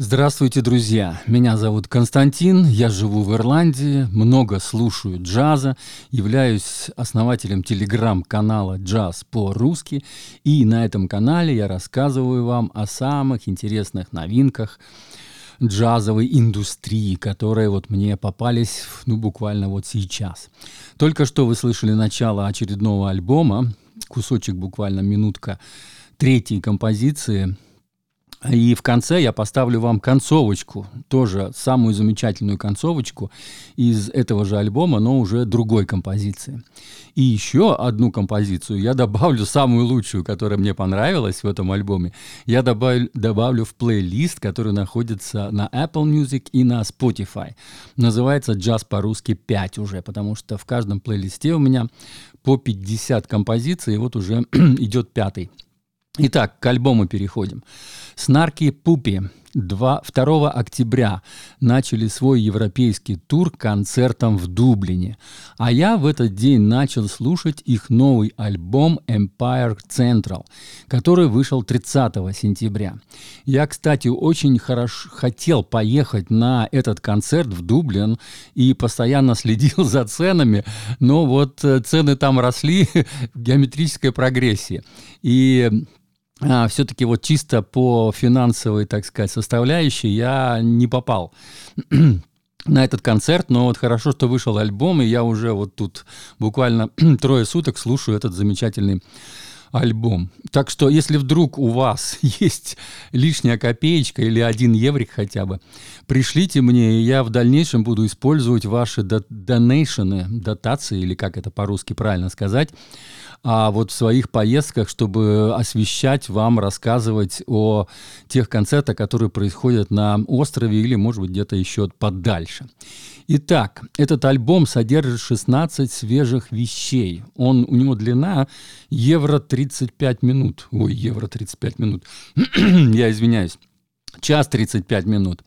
Здравствуйте, друзья! Меня зовут Константин, я живу в Ирландии, много слушаю джаза, являюсь основателем телеграм-канала «Джаз по-русски», и на этом канале я рассказываю вам о самых интересных новинках джазовой индустрии, которые вот мне попались, ну, буквально вот сейчас. Только что вы слышали начало очередного альбома, кусочек буквально минутка третьей композиции – и в конце я поставлю вам концовочку, тоже самую замечательную концовочку из этого же альбома, но уже другой композиции. И еще одну композицию я добавлю, самую лучшую, которая мне понравилась в этом альбоме, я добавлю, добавлю в плейлист, который находится на Apple Music и на Spotify. Называется «Джаз по-русски 5» уже, потому что в каждом плейлисте у меня по 50 композиций, и вот уже идет пятый. Итак, к альбому переходим. Снарки Пупи 2, 2 октября начали свой европейский тур концертом в Дублине. А я в этот день начал слушать их новый альбом Empire Central, который вышел 30 сентября. Я, кстати, очень хорошо хотел поехать на этот концерт в Дублин и постоянно следил за ценами, но вот э, цены там росли в геометрической прогрессии. И а, все-таки вот чисто по финансовой, так сказать, составляющей я не попал на этот концерт, но вот хорошо, что вышел альбом, и я уже вот тут буквально трое суток слушаю этот замечательный альбом. Так что, если вдруг у вас есть лишняя копеечка или один еврик хотя бы, пришлите мне, и я в дальнейшем буду использовать ваши донейшены, дотации, или как это по-русски правильно сказать, а вот в своих поездках, чтобы освещать вам, рассказывать о тех концертах, которые происходят на острове или, может быть, где-то еще подальше. Итак, этот альбом содержит 16 свежих вещей. Он, у него длина евро 35 минут. Ой, евро 35 минут. Я извиняюсь. Час 35 минут.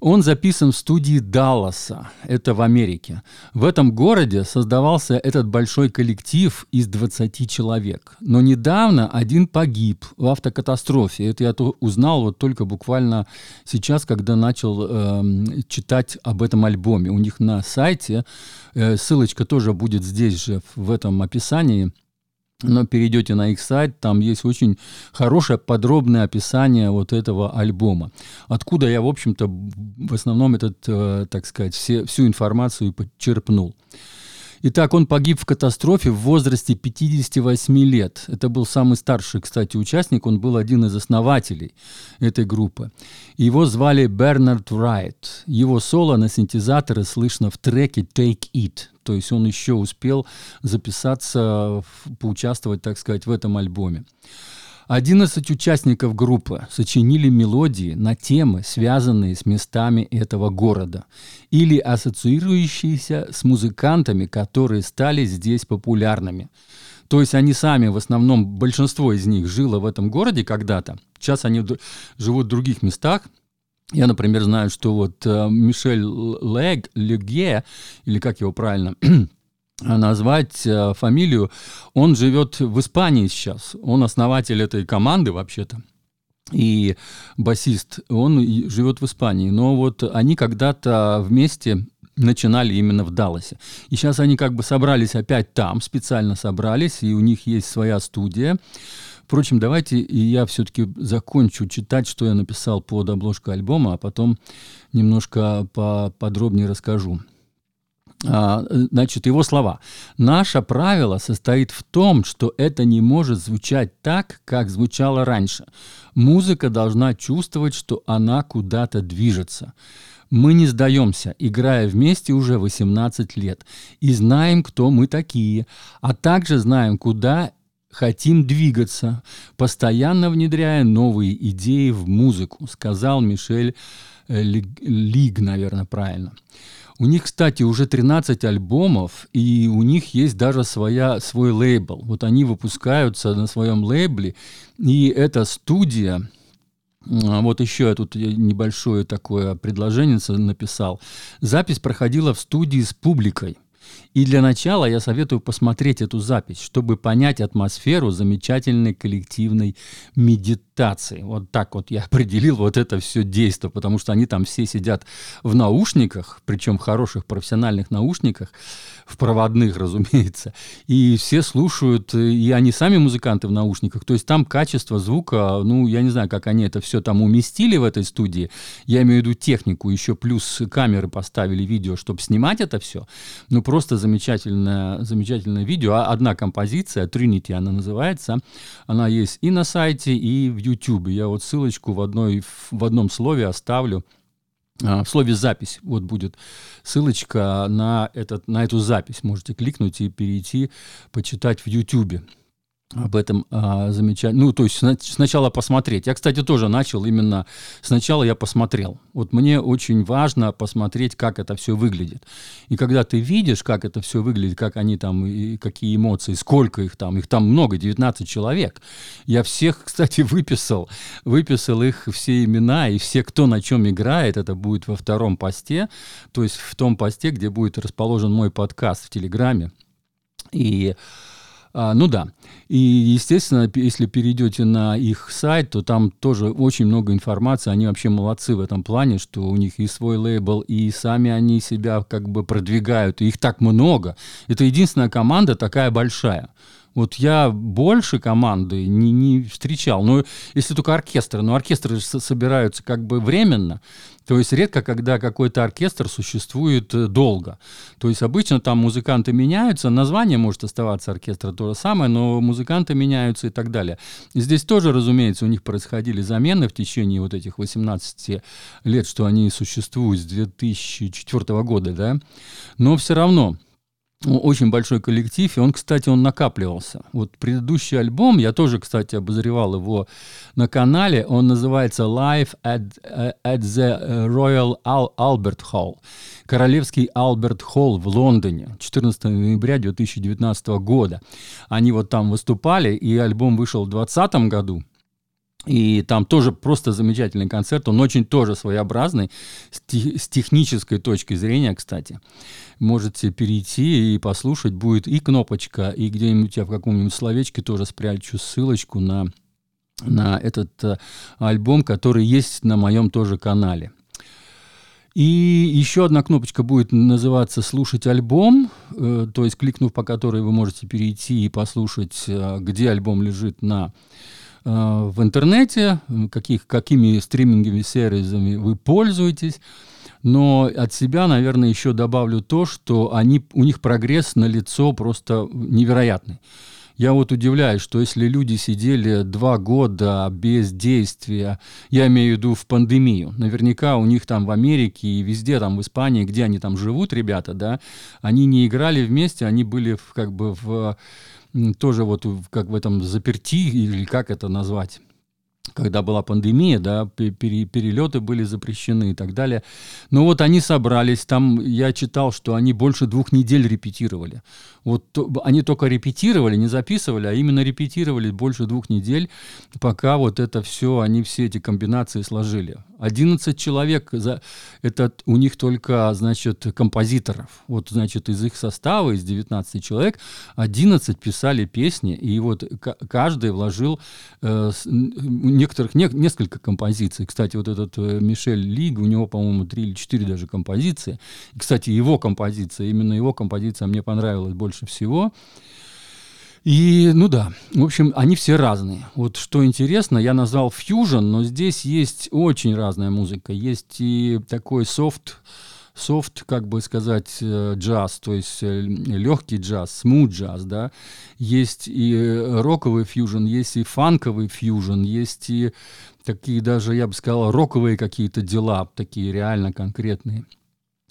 Он записан в студии Далласа, это в Америке. В этом городе создавался этот большой коллектив из 20 человек. Но недавно один погиб в автокатастрофе. Это я узнал вот только буквально сейчас, когда начал э, читать об этом альбоме. У них на сайте, э, ссылочка тоже будет здесь же в этом описании, но перейдете на их сайт, там есть очень хорошее подробное описание вот этого альбома. Откуда я, в общем-то, в основном этот, э, так сказать, все, всю информацию подчерпнул. Итак, он погиб в катастрофе в возрасте 58 лет. Это был самый старший, кстати, участник. Он был один из основателей этой группы. Его звали Бернард Райт. Его соло на синтезаторы слышно в треке «Take It». То есть он еще успел записаться, поучаствовать, так сказать, в этом альбоме. 11 участников группы сочинили мелодии на темы, связанные с местами этого города или ассоциирующиеся с музыкантами, которые стали здесь популярными. То есть они сами, в основном, большинство из них жило в этом городе когда-то. Сейчас они живут в других местах. Я, например, знаю, что вот э, Мишель Лег, Леге, или как его правильно назвать э, фамилию. Он живет в Испании сейчас. Он основатель этой команды вообще-то. И басист, он живет в Испании. Но вот они когда-то вместе начинали именно в Далласе. И сейчас они как бы собрались опять там, специально собрались, и у них есть своя студия. Впрочем, давайте и я все-таки закончу читать, что я написал под обложкой альбома, а потом немножко поподробнее расскажу. А, значит, его слова. «Наше правило состоит в том, что это не может звучать так, как звучало раньше. Музыка должна чувствовать, что она куда-то движется. Мы не сдаемся, играя вместе уже 18 лет, и знаем, кто мы такие, а также знаем, куда хотим двигаться, постоянно внедряя новые идеи в музыку», сказал Мишель э, Лиг, наверное, правильно. У них, кстати, уже 13 альбомов, и у них есть даже своя, свой лейбл. Вот они выпускаются на своем лейбле, и эта студия, а, вот еще я тут небольшое такое предложение написал. Запись проходила в студии с публикой. И для начала я советую посмотреть эту запись, чтобы понять атмосферу замечательной коллективной медитации. Вот так вот я определил вот это все действие, потому что они там все сидят в наушниках, причем хороших профессиональных наушниках, в проводных, разумеется, и все слушают, и они сами музыканты в наушниках, то есть там качество звука, ну, я не знаю, как они это все там уместили в этой студии, я имею в виду технику, еще плюс камеры поставили видео, чтобы снимать это все, ну, просто замечательное, замечательное видео, а одна композиция, Trinity она называется, она есть и на сайте, и в YouTube, я вот ссылочку в, одной, в одном слове оставлю, а, в слове «запись» вот будет ссылочка на, этот, на эту запись. Можете кликнуть и перейти, почитать в YouTube об этом а, замечательно. Ну, то есть сначала посмотреть. Я, кстати, тоже начал именно сначала я посмотрел. Вот мне очень важно посмотреть, как это все выглядит. И когда ты видишь, как это все выглядит, как они там, и какие эмоции, сколько их там, их там много, 19 человек. Я всех, кстати, выписал. Выписал их все имена и все, кто на чем играет. Это будет во втором посте. То есть в том посте, где будет расположен мой подкаст в Телеграме. И а, ну да. И, естественно, если перейдете на их сайт, то там тоже очень много информации. Они вообще молодцы в этом плане, что у них и свой лейбл, и сами они себя как бы продвигают. И их так много. Это единственная команда такая большая. Вот я больше команды не, не встречал. Но если только оркестры. Но оркестры собираются как бы временно. То есть редко, когда какой-то оркестр существует э, долго. То есть обычно там музыканты меняются, название может оставаться оркестра то же самое, но музыканты меняются и так далее. И здесь тоже, разумеется, у них происходили замены в течение вот этих 18 лет, что они существуют с 2004 года, да. Но все равно очень большой коллектив, и он, кстати, он накапливался. Вот предыдущий альбом, я тоже, кстати, обозревал его на канале, он называется Live at, at the Royal Albert Hall, Королевский Альберт Холл в Лондоне, 14 ноября 2019 года. Они вот там выступали, и альбом вышел в 2020 году, и там тоже просто замечательный концерт, он очень тоже своеобразный, с, с технической точки зрения, кстати. Можете перейти и послушать, будет и кнопочка, и где-нибудь я в каком-нибудь словечке тоже спрячу ссылочку на, на этот э, альбом, который есть на моем тоже канале. И еще одна кнопочка будет называться «Слушать альбом», э, то есть кликнув по которой вы можете перейти и послушать, э, где альбом лежит на в интернете, каких, какими стриминговыми сервисами вы пользуетесь. Но от себя, наверное, еще добавлю то, что они, у них прогресс на лицо просто невероятный. Я вот удивляюсь, что если люди сидели два года без действия, я имею в виду в пандемию, наверняка у них там в Америке и везде, там в Испании, где они там живут, ребята, да, они не играли вместе, они были в, как бы в тоже вот как в этом заперти, или как это назвать, когда была пандемия, да, перелеты были запрещены и так далее. Но вот они собрались, там я читал, что они больше двух недель репетировали. Вот то, они только репетировали, не записывали, а именно репетировали больше двух недель, пока вот это все, они все эти комбинации сложили. 11 человек, за, это у них только, значит, композиторов. Вот, значит, из их состава, из 19 человек, 11 писали песни, и вот каждый вложил э, некоторых, не, несколько композиций. Кстати, вот этот э, Мишель Лиг, у него, по-моему, 3 или 4 даже композиции. Кстати, его композиция, именно его композиция мне понравилась больше всего. И, ну да, в общем, они все разные. Вот что интересно, я назвал фьюжн, но здесь есть очень разная музыка. Есть и такой софт, софт, как бы сказать, э, джаз, то есть э, легкий джаз, смут джаз, да. Есть и роковый фьюжн, есть и фанковый фьюжн, есть и такие даже, я бы сказал, роковые какие-то дела, такие реально конкретные.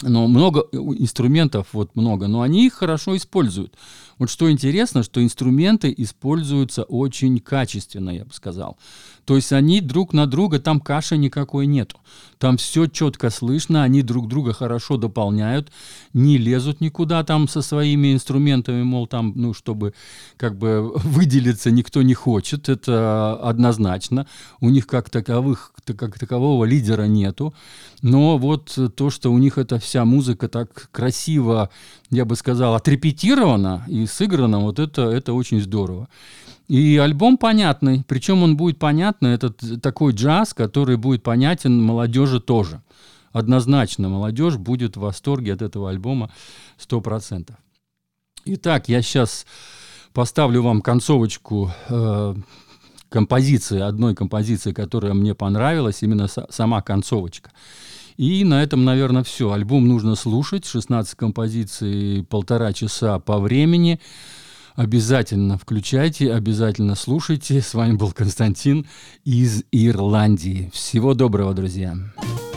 Но много э, инструментов, вот много, но они их хорошо используют. Вот что интересно, что инструменты используются очень качественно, я бы сказал. То есть они друг на друга, там каши никакой нету. Там все четко слышно, они друг друга хорошо дополняют, не лезут никуда там со своими инструментами, мол, там, ну, чтобы как бы выделиться никто не хочет, это однозначно. У них как таковых, как такового лидера нету. Но вот то, что у них это все вся музыка так красиво, я бы сказал, отрепетирована и сыграна, вот это, это очень здорово. И альбом понятный, причем он будет понятный, это такой джаз, который будет понятен молодежи тоже. Однозначно молодежь будет в восторге от этого альбома 100%. Итак, я сейчас поставлю вам концовочку э, композиции, одной композиции, которая мне понравилась, именно сама концовочка. И на этом, наверное, все. Альбом нужно слушать. 16 композиций, полтора часа по времени. Обязательно включайте, обязательно слушайте. С вами был Константин из Ирландии. Всего доброго, друзья. Друзья.